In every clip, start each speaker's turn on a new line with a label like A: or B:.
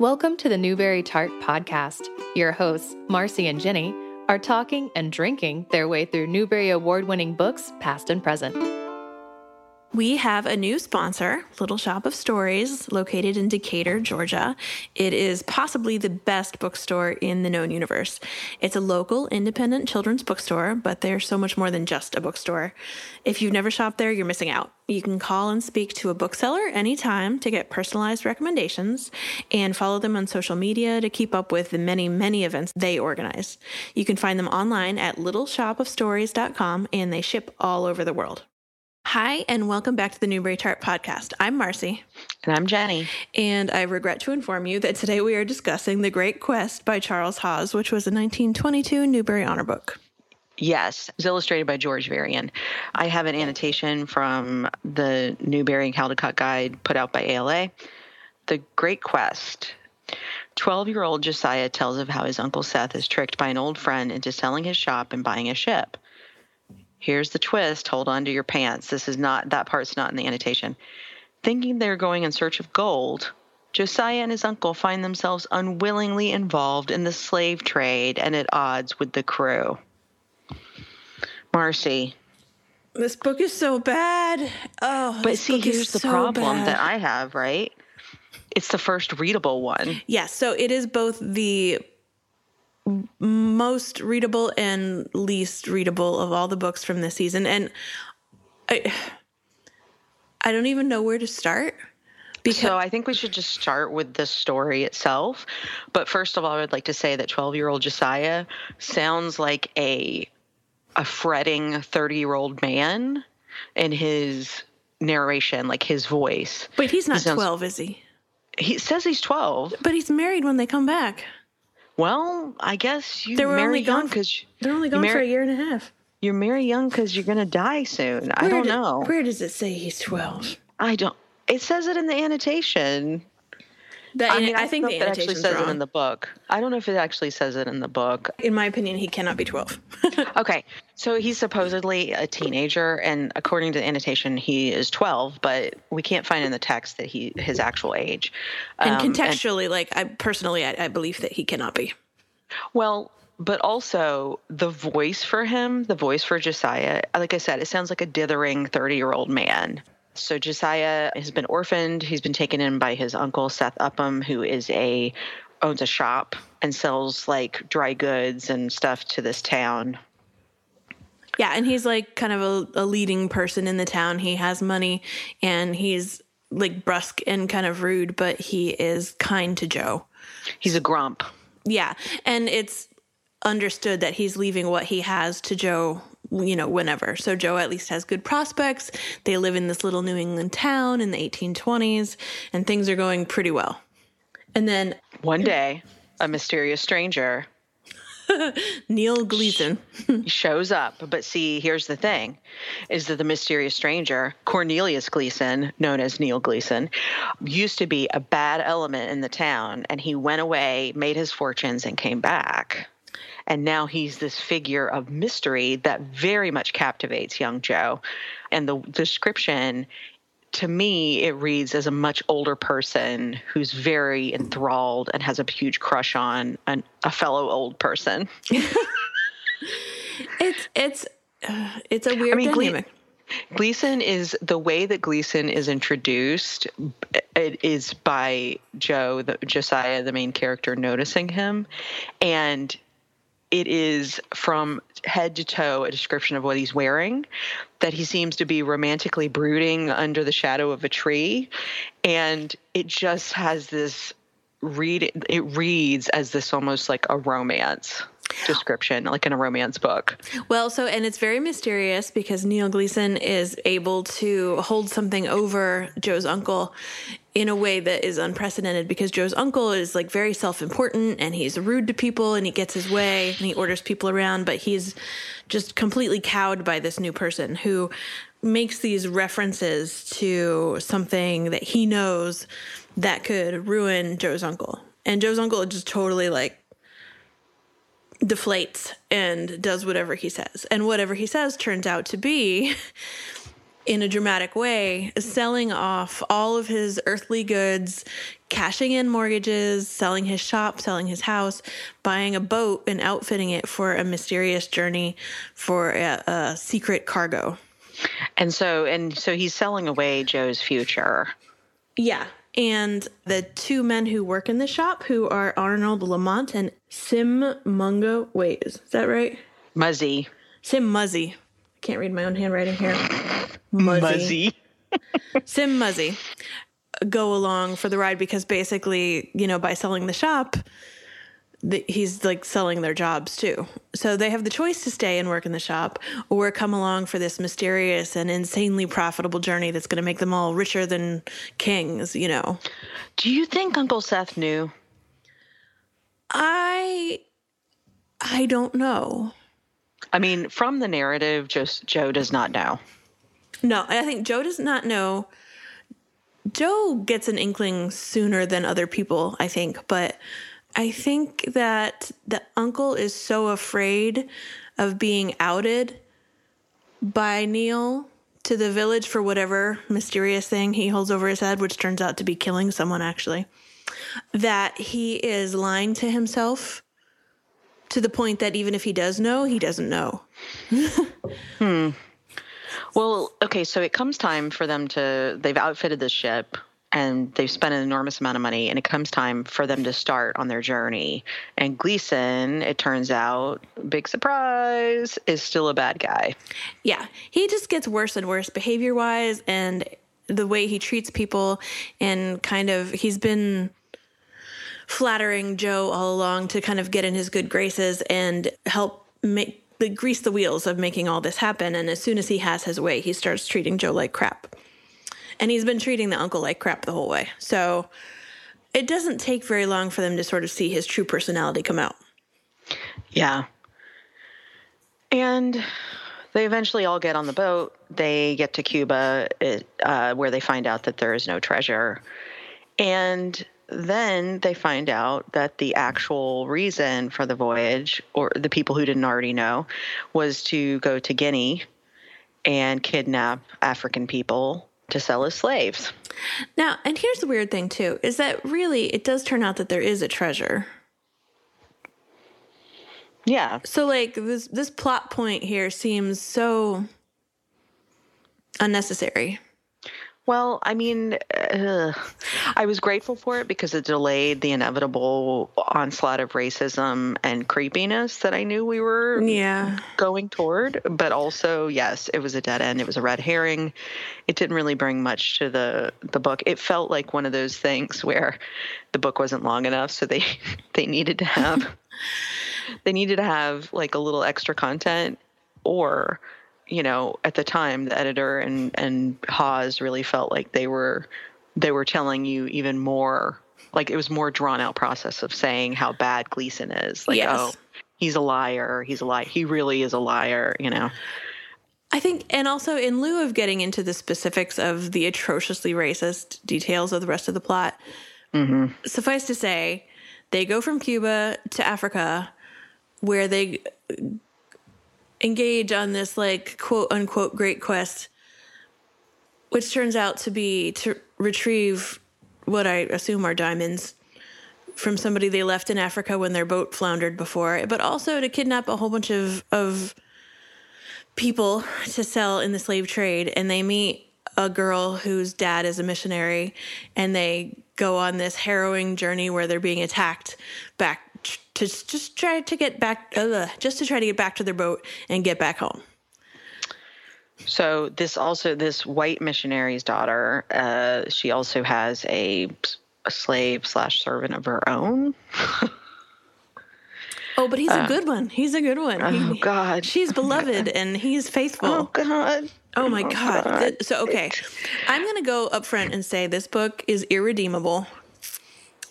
A: Welcome to the Newbery Tart Podcast. Your hosts, Marcy and Jenny, are talking and drinking their way through Newbery Award winning books, past and present.
B: We have a new sponsor, Little Shop of Stories, located in Decatur, Georgia. It is possibly the best bookstore in the known universe. It's a local, independent children's bookstore, but they're so much more than just a bookstore. If you've never shopped there, you're missing out. You can call and speak to a bookseller anytime to get personalized recommendations and follow them on social media to keep up with the many, many events they organize. You can find them online at littleshopofstories.com and they ship all over the world. Hi, and welcome back to the Newbery Tart Podcast. I'm Marcy.
C: And I'm Jenny.
B: And I regret to inform you that today we are discussing The Great Quest by Charles Hawes, which was a 1922 Newbery Honor Book.
C: Yes, it was illustrated by George Varian. I have an annotation from the Newbery Caldecott Guide put out by ALA. The Great Quest. 12 year old Josiah tells of how his Uncle Seth is tricked by an old friend into selling his shop and buying a ship. Here's the twist. Hold on to your pants. This is not, that part's not in the annotation. Thinking they're going in search of gold, Josiah and his uncle find themselves unwillingly involved in the slave trade and at odds with the crew. Marcy.
B: This book is so bad. Oh,
C: but see, here's the so problem bad. that I have, right? It's the first readable one.
B: Yes, yeah, so it is both the most readable and least readable of all the books from this season. And I, I don't even know where to start.
C: Because so I think we should just start with the story itself. But first of all, I would like to say that 12 year old Josiah sounds like a a fretting 30 year old man in his narration, like his voice.
B: But he's not he sounds, 12, is he?
C: He says he's 12.
B: But he's married when they come back.
C: Well, I guess you they were only gone because
B: they're only gone for a year and a half.
C: You're marry young because you're going to die soon. Where I don't know.
B: Where does it say he's twelve?
C: I don't. It says it in the annotation.
B: The, I mean, I, I think the
C: actually says
B: wrong.
C: it in the book. I don't know if it actually says it in the book.
B: In my opinion, he cannot be 12.
C: okay. So he's supposedly a teenager, and according to the annotation, he is 12, but we can't find in the text that he his actual age.
B: And um, contextually, and, like, I personally, I, I believe that he cannot be.
C: Well, but also the voice for him, the voice for Josiah, like I said, it sounds like a dithering 30 year old man. So Josiah has been orphaned. He's been taken in by his uncle Seth Upham, who is a owns a shop and sells like dry goods and stuff to this town.
B: Yeah, and he's like kind of a, a leading person in the town. He has money and he's like brusque and kind of rude, but he is kind to Joe.
C: He's a grump.
B: Yeah, and it's understood that he's leaving what he has to Joe you know, whenever. So Joe at least has good prospects. They live in this little New England town in the 1820s, and things are going pretty well. And then
C: one day, a mysterious stranger,
B: Neil Gleason,
C: shows up. But see, here's the thing is that the mysterious stranger, Cornelius Gleason, known as Neil Gleason, used to be a bad element in the town, and he went away, made his fortunes, and came back and now he's this figure of mystery that very much captivates young Joe. And the description to me, it reads as a much older person who's very enthralled and has a huge crush on an, a fellow old person.
B: it's it's uh, it's a weird I mean, dynamic.
C: Gleason is the way that Gleason is introduced. It is by Joe, the, Josiah, the main character, noticing him, and it is from head to toe a description of what he's wearing that he seems to be romantically brooding under the shadow of a tree. And it just has this read it reads as this almost like a romance description, like in a romance book.
B: Well, so, and it's very mysterious because Neil Gleason is able to hold something over Joe's uncle in a way that is unprecedented because Joe's uncle is like very self important and he's rude to people and he gets his way and he orders people around, but he's just completely cowed by this new person who makes these references to something that he knows that could ruin Joe's uncle. And Joe's uncle just totally like deflates and does whatever he says. And whatever he says turns out to be in a dramatic way, selling off all of his earthly goods, cashing in mortgages, selling his shop, selling his house, buying a boat and outfitting it for a mysterious journey for a, a secret cargo.
C: And so and so he's selling away Joe's future.
B: Yeah. And the two men who work in the shop, who are Arnold Lamont and Sim Mungo. Wait, is that right?
C: Muzzy.
B: Sim Muzzy. I can't read my own handwriting here. Muzzy.
C: Muzzy.
B: Sim Muzzy go along for the ride because basically, you know, by selling the shop, the, he's like selling their jobs too. So they have the choice to stay and work in the shop or come along for this mysterious and insanely profitable journey that's going to make them all richer than kings, you know.
C: Do you think Uncle Seth knew?
B: I I don't know.
C: I mean, from the narrative, just Joe does not know.
B: No, I think Joe does not know. Joe gets an inkling sooner than other people, I think, but I think that the uncle is so afraid of being outed by Neil to the village for whatever mysterious thing he holds over his head, which turns out to be killing someone actually, that he is lying to himself to the point that even if he does know, he doesn't know. hmm.
C: Well, okay, so it comes time for them to they've outfitted this ship and they've spent an enormous amount of money and it comes time for them to start on their journey. And Gleason, it turns out, big surprise, is still a bad guy.
B: Yeah, he just gets worse and worse behavior wise and the way he treats people and kind of he's been flattering Joe all along to kind of get in his good graces and help make the grease the wheels of making all this happen and as soon as he has his way he starts treating Joe like crap. And he's been treating the uncle like crap the whole way. So it doesn't take very long for them to sort of see his true personality come out.
C: Yeah. And they eventually all get on the boat. They get to Cuba, uh, where they find out that there is no treasure. And then they find out that the actual reason for the voyage, or the people who didn't already know, was to go to Guinea and kidnap African people to sell as slaves.
B: Now, and here's the weird thing too, is that really it does turn out that there is a treasure.
C: Yeah.
B: So like this this plot point here seems so unnecessary.
C: Well, I mean, uh, I was grateful for it because it delayed the inevitable onslaught of racism and creepiness that I knew we were
B: Yeah.
C: going toward. But also, yes, it was a dead end. It was a red herring. It didn't really bring much to the the book. It felt like one of those things where the book wasn't long enough, so they they needed to have they needed to have like a little extra content or you know at the time the editor and and Hawes really felt like they were they were telling you even more like it was more drawn out process of saying how bad Gleason is. Like
B: Yes.
C: oh he's a liar. He's a liar he really is a liar you know?
B: I think, and also in lieu of getting into the specifics of the atrociously racist details of the rest of the plot, mm-hmm. suffice to say, they go from Cuba to Africa, where they engage on this like quote unquote great quest, which turns out to be to retrieve what I assume are diamonds from somebody they left in Africa when their boat floundered before, but also to kidnap a whole bunch of of people to sell in the slave trade. And they meet a girl whose dad is a missionary and they go on this harrowing journey where they're being attacked back to just try to get back uh, just to try to get back to their boat and get back home
C: So this also this white missionary's daughter, uh, she also has a, a slave slash servant of her own.
B: oh but he's a good one he's a good one
C: Oh
B: He-
C: God!
B: she's beloved and he's faithful
C: oh God!
B: Oh my god. Th- So okay. I'm going to go up front and say this book is irredeemable.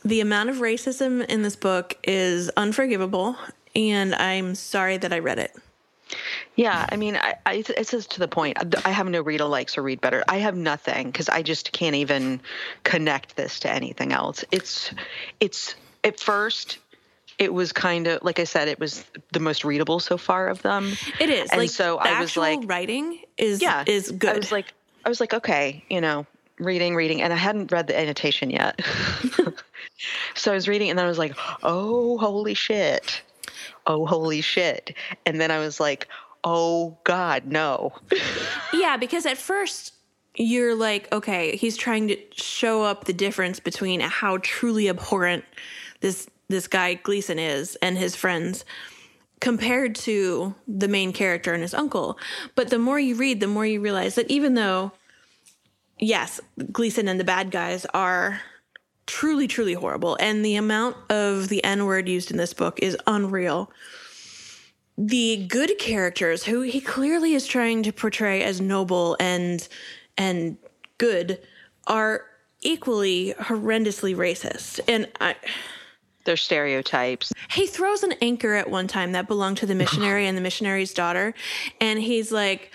B: The amount of racism in this book is unforgivable and I'm sorry that I read it.
C: Yeah, I mean, I, I, it's just to the point. I have no read alikes or read better. I have nothing because I just can't even connect this to anything else. It's, it's at first. It was kind of like I said. It was the most readable so far of them.
B: It is.
C: And
B: like
C: so I was like,
B: writing is
C: yeah,
B: is good.
C: I was like, I was like, okay, you know, reading, reading, and I hadn't read the annotation yet. so I was reading, and then I was like, oh, holy shit. Oh, holy shit. And then I was like, oh, God, no.
B: yeah, because at first you're like, okay, he's trying to show up the difference between how truly abhorrent this this guy Gleason is and his friends compared to the main character and his uncle. But the more you read, the more you realize that even though yes, Gleason and the bad guys are truly, truly horrible. And the amount of the N word used in this book is unreal. The good characters, who he clearly is trying to portray as noble and and good, are equally horrendously racist. And I
C: their stereotypes.
B: He throws an anchor at one time that belonged to the missionary and the missionary's daughter, and he's like,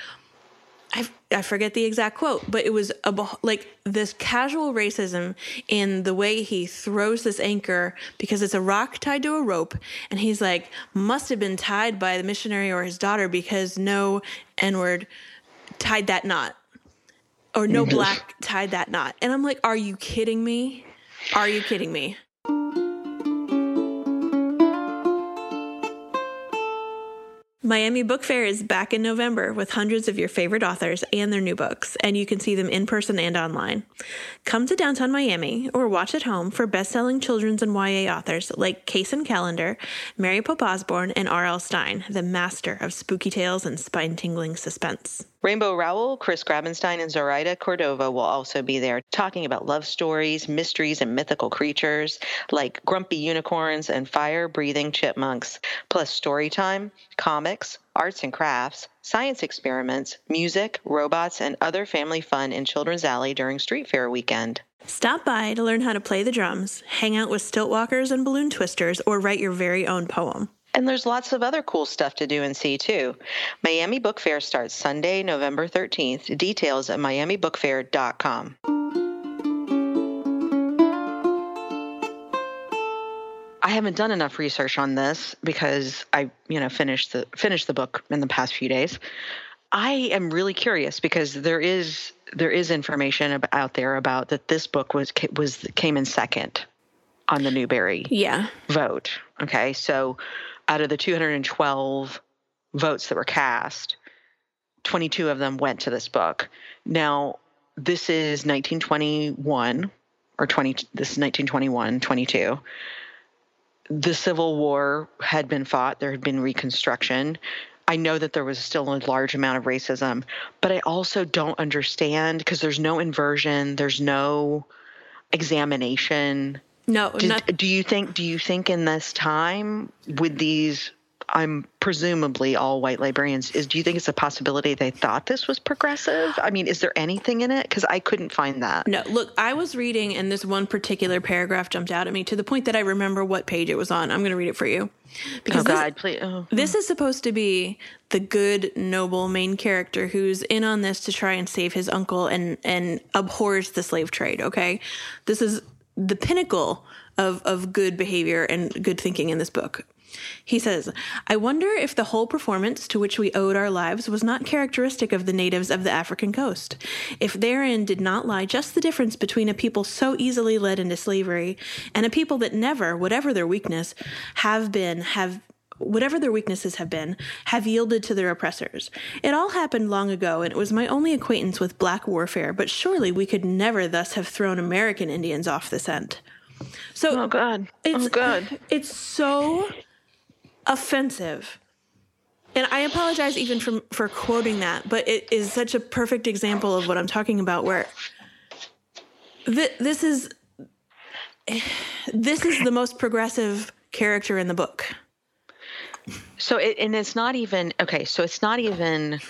B: I, I forget the exact quote, but it was a, like this casual racism in the way he throws this anchor because it's a rock tied to a rope. And he's like, must have been tied by the missionary or his daughter because no N word tied that knot or no black tied that knot. And I'm like, are you kidding me? Are you kidding me? Miami Book Fair is back in November with hundreds of your favorite authors and their new books, and you can see them in person and online. Come to downtown Miami or watch at home for best-selling children's and YA authors like Kacen Callender, Mary Pope Osborne, and R.L. Stine, the master of spooky tales and spine-tingling suspense.
C: Rainbow Rowell, Chris Grabenstein, and Zoraida Cordova will also be there talking about love stories, mysteries, and mythical creatures like grumpy unicorns and fire breathing chipmunks, plus story time, comics, arts and crafts, science experiments, music, robots, and other family fun in Children's Alley during Street Fair weekend.
B: Stop by to learn how to play the drums, hang out with stilt walkers and balloon twisters, or write your very own poem.
C: And there's lots of other cool stuff to do and see too. Miami Book Fair starts Sunday, November 13th. Details at miamibookfair.com. I haven't done enough research on this because I, you know, finished the finished the book in the past few days. I am really curious because there is there is information out there about that this book was was came in second on the Newbery
B: yeah.
C: vote. Okay, so out of the 212 votes that were cast, 22 of them went to this book. Now, this is 1921 or 20 this is 1921, 22. The Civil War had been fought, there had been reconstruction. I know that there was still a large amount of racism, but I also don't understand because there's no inversion, there's no examination
B: no,
C: do,
B: not-
C: do you think? Do you think in this time with these? I'm presumably all white librarians. Is do you think it's a possibility they thought this was progressive? I mean, is there anything in it? Because I couldn't find that.
B: No, look, I was reading, and this one particular paragraph jumped out at me to the point that I remember what page it was on. I'm going to read it for you.
C: Because oh God, this, please. Oh.
B: This is supposed to be the good, noble main character who's in on this to try and save his uncle and and abhors the slave trade. Okay, this is the pinnacle of, of good behavior and good thinking in this book. He says, I wonder if the whole performance to which we owed our lives was not characteristic of the natives of the African coast, if therein did not lie just the difference between a people so easily led into slavery and a people that never, whatever their weakness, have been, have whatever their weaknesses have been, have yielded to their oppressors. It all happened long ago, and it was my only acquaintance with black warfare, but surely we could never thus have thrown American Indians off the scent. So,
C: oh God, oh,
B: it's,
C: oh God,
B: it's so offensive. And I apologize even for, for quoting that, but it is such a perfect example of what I'm talking about. Where th- this is this is the most progressive character in the book
C: so it, and it's not even okay. So it's not even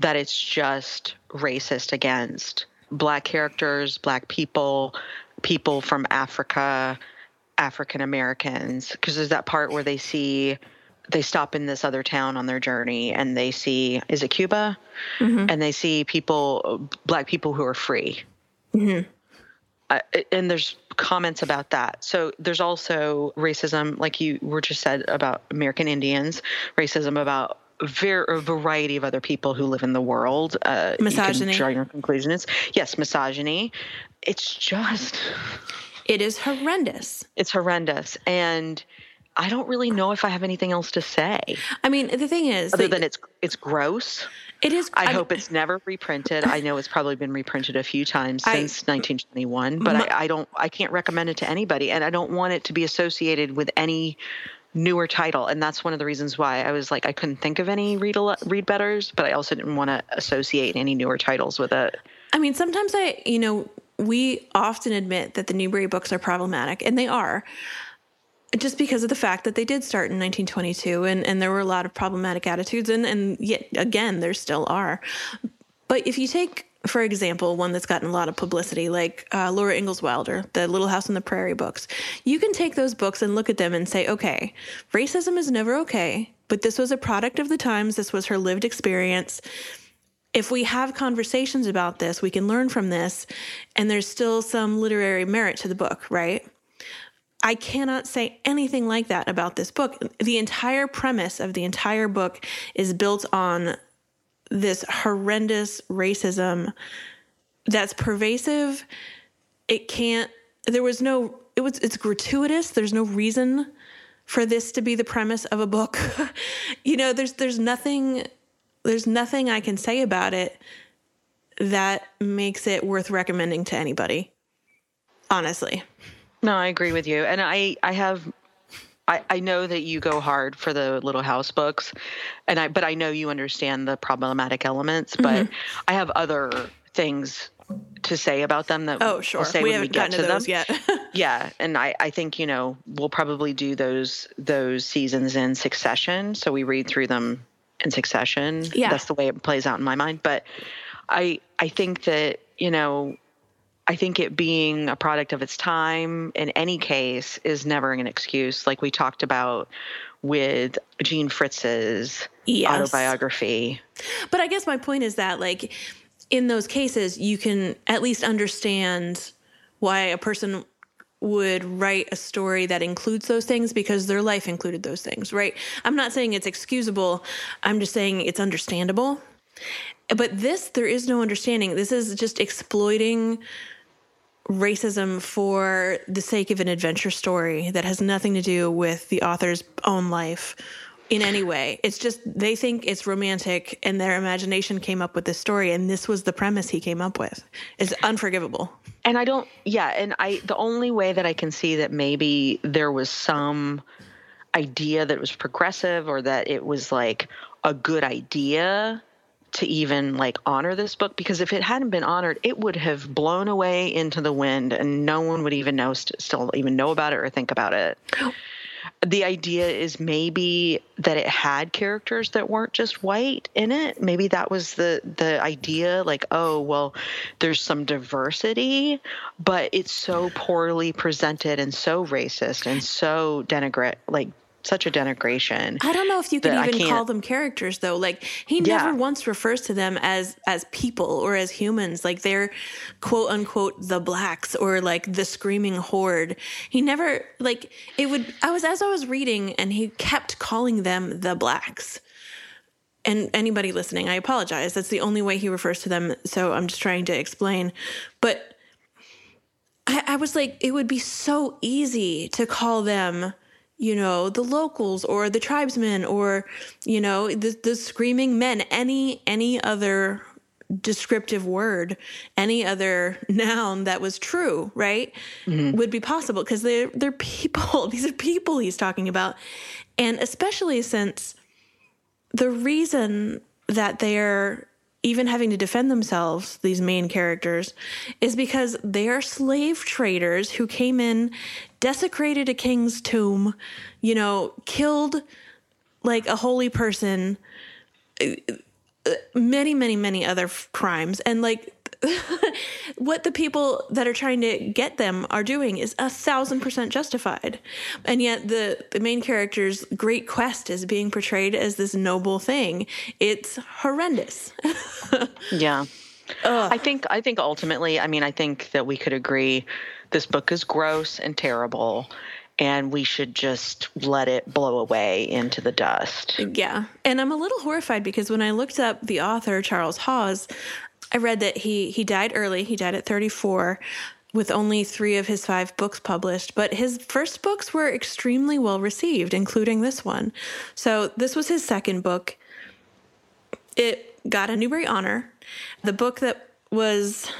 C: that it's just racist against black characters, black people, people from Africa, African Americans, because there's that part where they see they stop in this other town on their journey and they see is it Cuba, mm-hmm. and they see people, black people who are free. Mm-hmm. Uh, and there's comments about that. So there's also racism, like you were just said about American Indians, racism about ver- a variety of other people who live in the world. Uh,
B: misogyny.
C: You draw your conclusion. It's, yes, misogyny. It's just.
B: It is horrendous.
C: It's horrendous. And I don't really know if I have anything else to say.
B: I mean, the thing is,
C: other than it's it's gross.
B: It is.
C: I, I hope it's never reprinted. I know it's probably been reprinted a few times since I, 1921, but my, I, I don't. I can't recommend it to anybody, and I don't want it to be associated with any newer title and that's one of the reasons why i was like i couldn't think of any read read betters but i also didn't want to associate any newer titles with it
B: i mean sometimes i you know we often admit that the newbery books are problematic and they are just because of the fact that they did start in 1922 and, and there were a lot of problematic attitudes and, and yet again there still are. But if you take for example one that's gotten a lot of publicity like uh, laura ingalls wilder the little house on the prairie books you can take those books and look at them and say okay racism is never okay but this was a product of the times this was her lived experience. If we have conversations about this we can learn from this and there's still some literary merit to the book right I cannot say anything like that about this book. The entire premise of the entire book is built on this horrendous racism that's pervasive. It can't, there was no, it was, it's gratuitous. There's no reason for this to be the premise of a book. you know, there's, there's nothing, there's nothing I can say about it that makes it worth recommending to anybody. Honestly.
C: No, I agree with you. And I, I have I, I know that you go hard for the little house books and I but I know you understand the problematic elements, but mm-hmm. I have other things to say about them that
B: oh sure
C: we'll say
B: we haven't
C: we get
B: gotten to,
C: to
B: those
C: them.
B: yet
C: yeah and I, I think you know we'll probably do those those seasons in succession so we read through them in succession
B: yeah
C: that's the way it plays out in my mind but i i think that you know I think it being a product of its time in any case is never an excuse, like we talked about with Jean Fritz's yes. autobiography.
B: But I guess my point is that, like, in those cases, you can at least understand why a person would write a story that includes those things because their life included those things, right? I'm not saying it's excusable, I'm just saying it's understandable. But this, there is no understanding. This is just exploiting racism for the sake of an adventure story that has nothing to do with the author's own life in any way. It's just they think it's romantic and their imagination came up with this story and this was the premise he came up with. It's unforgivable.
C: And I don't yeah, and I the only way that I can see that maybe there was some idea that was progressive or that it was like a good idea to even like honor this book because if it hadn't been honored, it would have blown away into the wind and no one would even know still even know about it or think about it. The idea is maybe that it had characters that weren't just white in it. Maybe that was the the idea like oh well there's some diversity, but it's so poorly presented and so racist and so denigrate like such a denigration.
B: I don't know if you can even call them characters though. Like he never yeah. once refers to them as as people or as humans. Like they're quote unquote the blacks or like the screaming horde. He never like it would I was as I was reading and he kept calling them the blacks. And anybody listening, I apologize. That's the only way he refers to them. So I'm just trying to explain. But I, I was like, it would be so easy to call them you know, the locals or the tribesmen or, you know, the, the screaming men, any, any other descriptive word, any other noun that was true, right? Mm-hmm. Would be possible because they're, they're people. These are people he's talking about. And especially since the reason that they're even having to defend themselves, these main characters, is because they are slave traders who came in, desecrated a king's tomb, you know, killed like a holy person, uh, many, many, many other f- crimes. And like what the people that are trying to get them are doing is a thousand percent justified. And yet the, the main character's great quest is being portrayed as this noble thing. It's horrendous.
C: yeah. Ugh. I think I think ultimately, I mean, I think that we could agree this book is gross and terrible and we should just let it blow away into the dust.
B: Yeah. And I'm a little horrified because when I looked up the author, Charles Hawes, I read that he, he died early. He died at 34 with only three of his five books published, but his first books were extremely well received, including this one. So this was his second book. It got a Newbery Honor. The book that was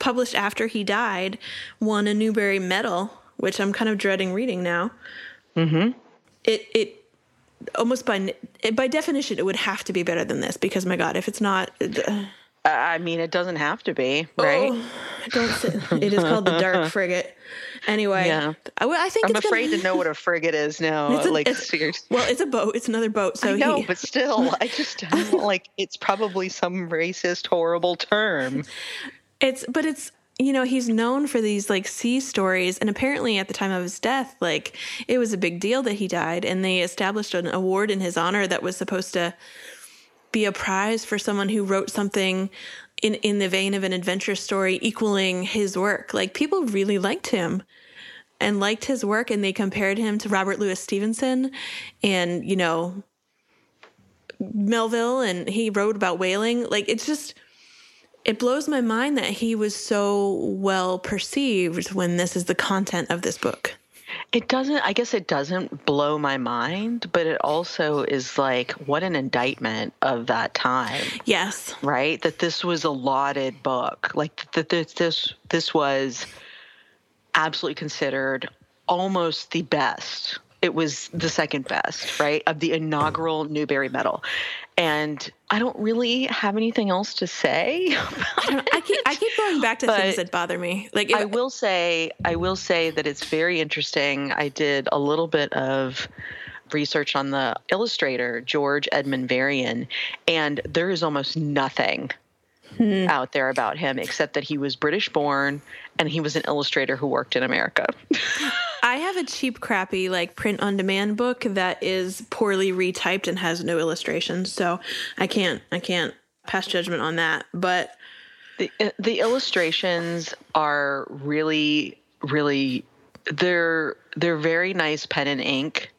B: published after he died won a Newbery Medal, which I'm kind of dreading reading now.
C: Mm-hmm.
B: It it almost by by definition it would have to be better than this because my God, if it's not. Uh,
C: I mean, it doesn't have to be, right? Oh,
B: don't say, it is called the Dark Frigate. Anyway, yeah. I, I think
C: I'm afraid gonna, to know what a frigate is now. A, like,
B: it's, well, it's a boat. It's another boat. So
C: I know,
B: he,
C: but still, I just like it's probably some racist, horrible term.
B: It's, but it's you know he's known for these like sea stories and apparently at the time of his death like it was a big deal that he died and they established an award in his honor that was supposed to be a prize for someone who wrote something in in the vein of an adventure story equaling his work. Like people really liked him and liked his work and they compared him to Robert Louis Stevenson and, you know, Melville and he wrote about whaling. Like it's just it blows my mind that he was so well perceived when this is the content of this book.
C: It doesn't, I guess it doesn't blow my mind, but it also is like, what an indictment of that time.
B: Yes.
C: Right? That this was a lauded book. Like that this, this, this was absolutely considered almost the best. It was the second best, right? Of the inaugural Newbery Medal and I don't really have anything else to say.
B: I, I, keep I keep going back to but things that bother me.
C: Like if, I will say, I will say that it's very interesting. I did a little bit of research on the illustrator George Edmund Varian, and there is almost nothing hmm. out there about him except that he was British born and he was an illustrator who worked in America.
B: I have a cheap, crappy, like print on demand book that is poorly retyped and has no illustrations. So I can't, I can't pass judgment on that. But
C: the uh, the illustrations are really, really they're they're very nice pen and ink,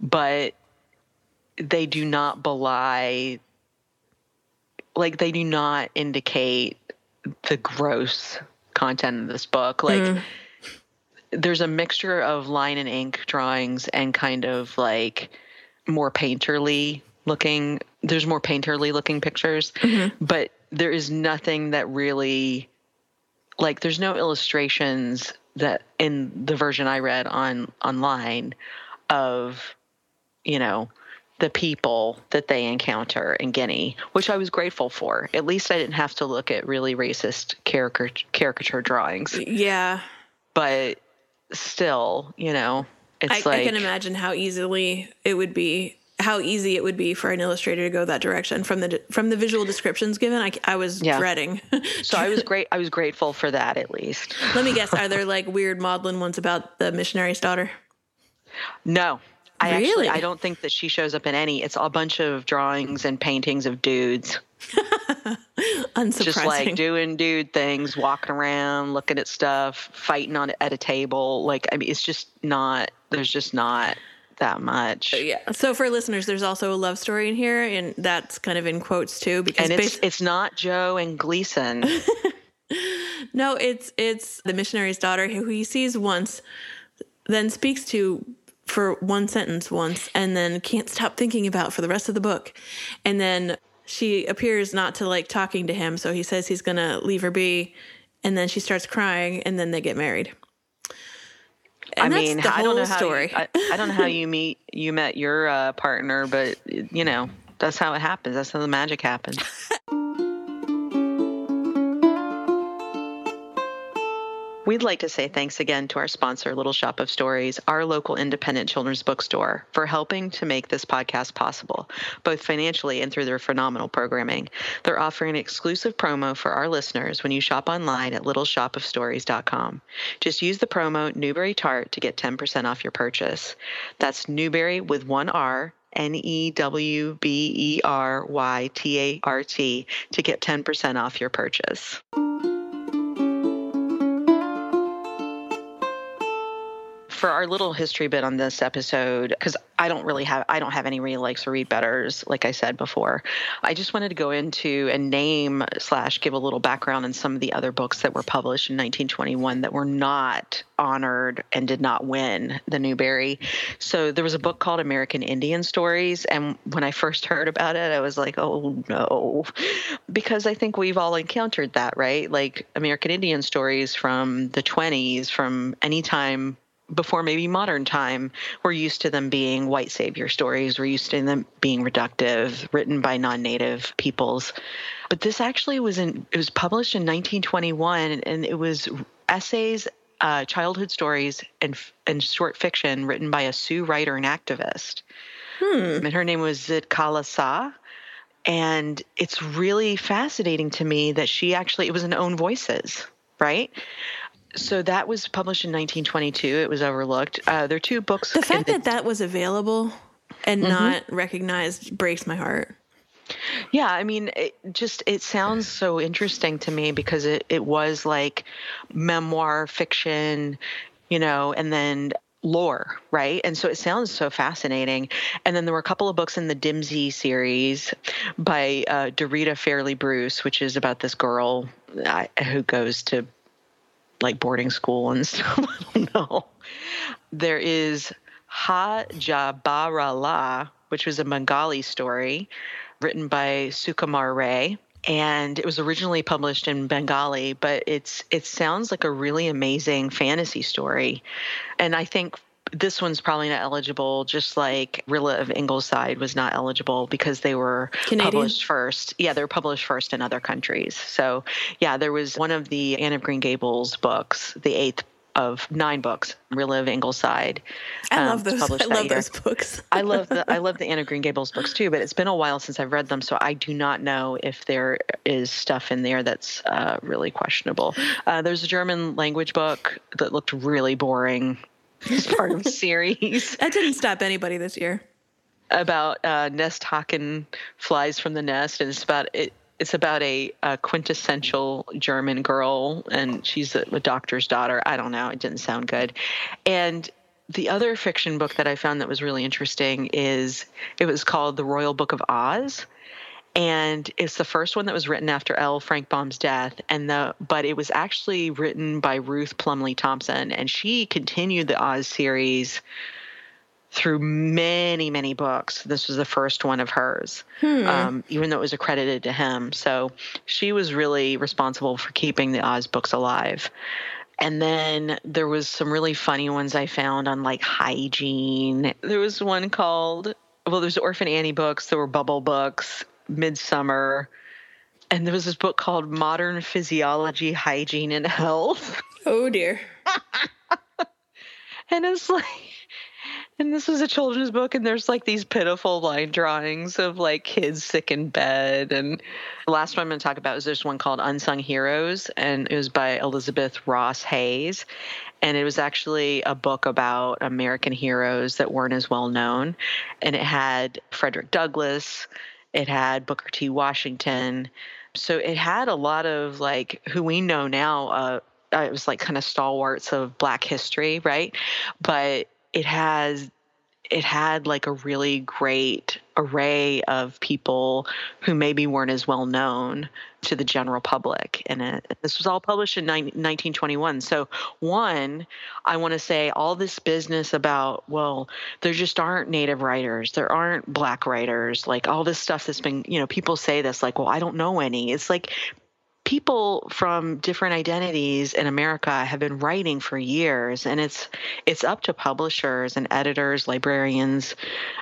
C: but they do not belie like they do not indicate the gross content of this book. Like mm there's a mixture of line and ink drawings and kind of like more painterly looking there's more painterly looking pictures mm-hmm. but there is nothing that really like there's no illustrations that in the version I read on online of you know the people that they encounter in Guinea, which I was grateful for. At least I didn't have to look at really racist caricature, caricature drawings.
B: Yeah.
C: But still, you know, it's
B: I,
C: like
B: I can imagine how easily it would be how easy it would be for an illustrator to go that direction from the from the visual descriptions given I, I was yeah. dreading
C: so i was great i was grateful for that at least
B: let me guess are there like weird maudlin ones about the missionary's daughter
C: no I really? actually I don't think that she shows up in any. It's a bunch of drawings and paintings of dudes.
B: Unsurprising.
C: Just like doing dude things, walking around, looking at stuff, fighting on at a table. Like I mean, it's just not. There's just not that much.
B: Uh, yeah. So for listeners, there's also a love story in here, and that's kind of in quotes too, because
C: and it's it's not Joe and Gleason.
B: no, it's it's the missionary's daughter who he sees once, then speaks to for one sentence once and then can't stop thinking about for the rest of the book. And then she appears not to like talking to him, so he says he's going to leave her be and then she starts crying and then they get married. And I mean, I don't know how story.
C: You, I, I, don't know how you meet you met your uh, partner, but you know that's how it happens. That's how the magic happens. We'd like to say thanks again to our sponsor, Little Shop of Stories, our local independent children's bookstore, for helping to make this podcast possible, both financially and through their phenomenal programming. They're offering an exclusive promo for our listeners when you shop online at littleshopofstories.com. Just use the promo Newbery Tart to get 10% off your purchase. That's Newbery with one R. N E W B E R Y T A R T to get 10% off your purchase. For our little history bit on this episode, because I don't really have I don't have any real likes or read betters, like I said before. I just wanted to go into and name slash give a little background on some of the other books that were published in 1921 that were not honored and did not win the Newbery. So there was a book called American Indian Stories, and when I first heard about it, I was like, oh no, because I think we've all encountered that, right? Like American Indian stories from the 20s, from any time before maybe modern time, we're used to them being white savior stories. We're used to them being reductive, written by non-native peoples. But this actually was in it was published in 1921, and it was essays, uh, childhood stories, and and short fiction written by a Sioux writer and activist. Hmm. And her name was Zitkala Sa. And it's really fascinating to me that she actually it was in Own Voices, right? So that was published in 1922. It was overlooked. Uh, there are two books.
B: The fact the, that that was available and mm-hmm. not recognized breaks my heart.
C: Yeah, I mean, it just it sounds so interesting to me because it it was like memoir fiction, you know, and then lore, right? And so it sounds so fascinating. And then there were a couple of books in the Dimsie series by uh, Dorita Fairlie Bruce, which is about this girl uh, who goes to like boarding school and stuff. Know. There is Ha Jabarala, which was a Bengali story written by Sukumar Ray. And it was originally published in Bengali, but it's it sounds like a really amazing fantasy story. And I think this one's probably not eligible, just like Rilla of Ingleside was not eligible because they were Canadian? published first. Yeah, they were published first in other countries. So, yeah, there was one of the Anne of Green Gables books, the eighth of nine books, Rilla of Ingleside.
B: I um, love those. I love those books.
C: I love the I love the Anne of Green Gables books too, but it's been a while since I've read them, so I do not know if there is stuff in there that's uh, really questionable. Uh, there's a German language book that looked really boring as part of a series.
B: that didn't stop anybody this year.
C: About uh, nest hawking flies from the nest, and it's about it. It's about a, a quintessential German girl, and she's a, a doctor's daughter. I don't know. It didn't sound good. And the other fiction book that I found that was really interesting is it was called The Royal Book of Oz and it's the first one that was written after L. Frank Baum's death, and the but it was actually written by Ruth Plumly Thompson, and she continued the Oz series through many many books. This was the first one of hers, hmm. um, even though it was accredited to him. So she was really responsible for keeping the Oz books alive. And then there was some really funny ones I found on like hygiene. There was one called well, there's Orphan Annie books. There were Bubble books. Midsummer, and there was this book called Modern Physiology, Hygiene, and Health.
B: Oh dear.
C: and it's like, and this is a children's book, and there's like these pitiful line drawings of like kids sick in bed. And the last one I'm going to talk about is this one called Unsung Heroes, and it was by Elizabeth Ross Haynes. And it was actually a book about American heroes that weren't as well known. And it had Frederick Douglass, it had Booker T. Washington. So it had a lot of like who we know now. Uh, it was like kind of stalwarts of Black history, right? But it has it had like a really great array of people who maybe weren't as well known to the general public. And it, this was all published in 1921. So, one, I want to say all this business about, well, there just aren't native writers, there aren't black writers, like all this stuff that's been, you know, people say this, like, well, I don't know any. It's like people from different identities in America have been writing for years, and it's it's up to publishers and editors, librarians,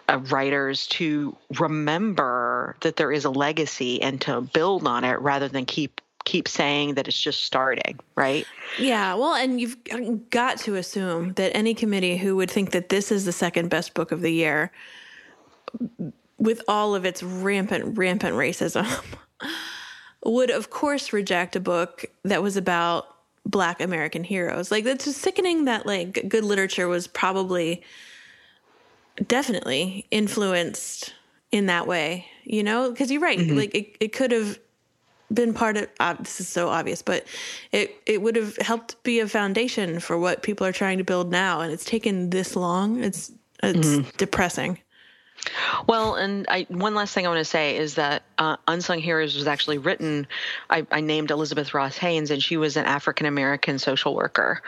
C: uh, writers to remember that there is a legacy and to build on it rather than keep keep saying that it's just starting, right?
B: Yeah, well, and you've got to assume that any committee who would think that this is the second best book of the year with all of its rampant rampant racism would of course reject a book that was about black American heroes. Like it's just sickening that like good literature was probably definitely influenced in that way, you know? Because you're right. Mm-hmm. Like it, it could have been part of uh, this is so obvious but it it would have helped be a foundation for what people are trying to build now and it's taken this long it's it's mm-hmm. depressing
C: well, and I, one last thing I want to say is that uh, Unsung Heroes was actually written. I, I named Elizabeth Ross Haynes, and she was an African American social worker,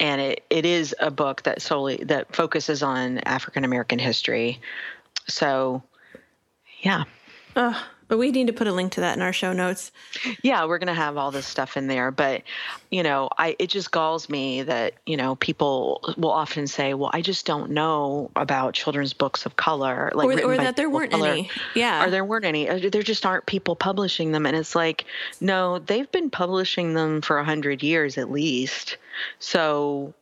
C: and it, it is a book that solely that focuses on African American history. So, yeah.
B: Uh, but we need to put a link to that in our show notes.
C: Yeah, we're going to have all this stuff in there. But, you know, I it just galls me that, you know, people will often say, well, I just don't know about children's books of color.
B: Like or, or that there weren't any. Yeah.
C: Or there weren't any. Uh, there just aren't people publishing them. And it's like, no, they've been publishing them for 100 years at least. So,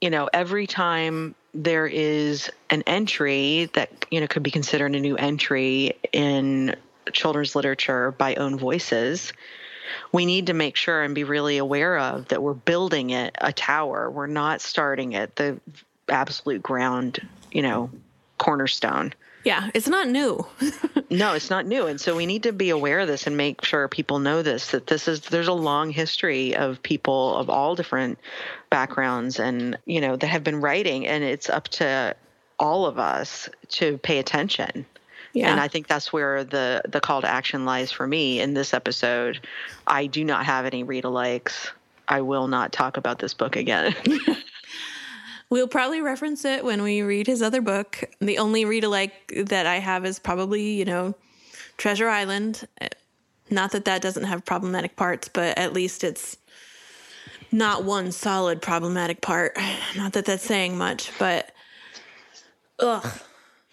C: you know, every time there is an entry that you know could be considered a new entry in children's literature by own voices, we need to make sure and be really aware of that we're building it a tower. We're not starting at the absolute ground, you know, cornerstone.
B: Yeah, it's not new.
C: no, it's not new. And so we need to be aware of this and make sure people know this that this is there's a long history of people of all different backgrounds and, you know, that have been writing and it's up to all of us to pay attention. Yeah. And I think that's where the the call to action lies for me in this episode. I do not have any read alikes. I will not talk about this book again.
B: we'll probably reference it when we read his other book. The only read alike that I have is probably, you know, Treasure Island. Not that that doesn't have problematic parts, but at least it's not one solid problematic part. Not that that's saying much, but ugh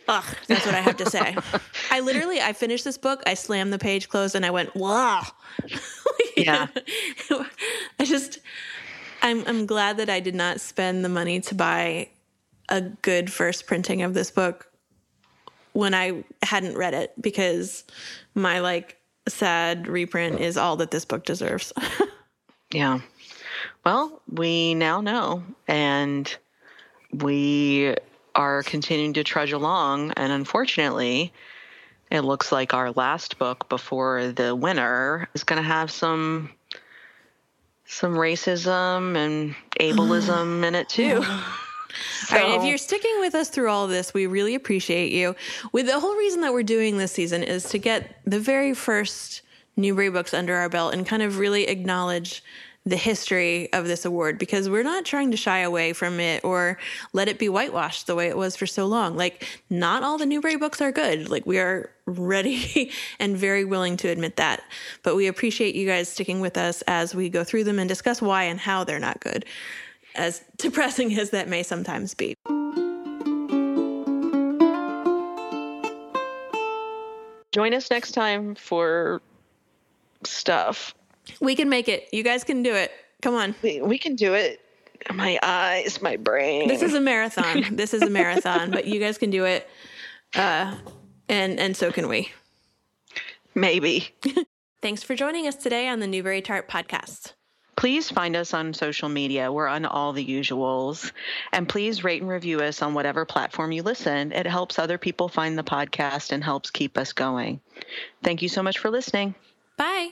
B: Ugh, that's what I have to say. I literally, I finished this book, I slammed the page closed, and I went, wow.
C: yeah.
B: I just, I'm, I'm glad that I did not spend the money to buy a good first printing of this book when I hadn't read it because my like sad reprint is all that this book deserves.
C: yeah. Well, we now know, and we are continuing to trudge along. And unfortunately, it looks like our last book before the winter is going to have some some racism and ableism in it too.
B: So. All right, if you're sticking with us through all this, we really appreciate you. With the whole reason that we're doing this season is to get the very first Newbery books under our belt and kind of really acknowledge the history of this award because we're not trying to shy away from it or let it be whitewashed the way it was for so long. Like, not all the Newbery books are good. Like, we are ready and very willing to admit that. But we appreciate you guys sticking with us as we go through them and discuss why and how they're not good, as depressing as that may sometimes be.
C: Join us next time for stuff.
B: We can make it. You guys can do it. Come on.
C: We, we can do it. My eyes, my brain.
B: This is a marathon. this is a marathon, but you guys can do it. Uh, and and so can we.
C: Maybe.
B: Thanks for joining us today on the Newbery Tart podcast.
C: Please find us on social media. We're on all the usuals. And please rate and review us on whatever platform you listen. It helps other people find the podcast and helps keep us going. Thank you so much for listening.
B: Bye.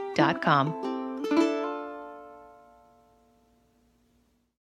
A: com.